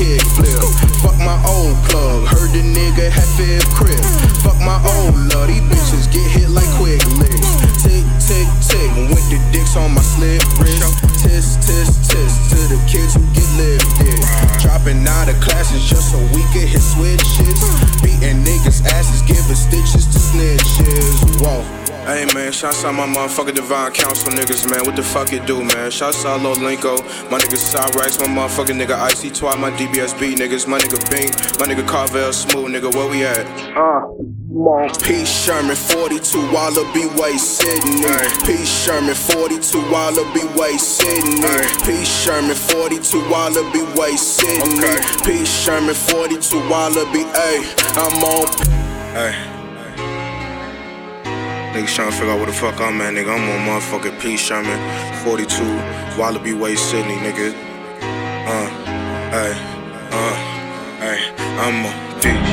kick flip. Fuck my old plug, heard the nigga had fifth crib. Fuck my old love, these bitches shouts out my motherfucking divine council niggas, man. What the fuck it do, man? Shouts out Lil Linko, my nigga Cyrax, my motherfucking nigga Icy Twat, my DBSB niggas, my nigga Bink, my nigga Carvel Smooth, nigga, where we at? Uh. P. Sherman, 42 Wallaby Way, Sydney. P. Sherman, 42 Wallaby Way, Sydney. P. Sherman, 42 Wallaby Way, Sydney. P. Sherman, 42 Wallaby. I'm on. Hey. Niggas tryna figure out where the fuck I'm at, nigga. I'm on motherfucking P. Sherman, 42 Wallaby Way, Sydney, nigga. Uh, hey, uh, hey, I'm on P.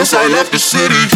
since I left the city,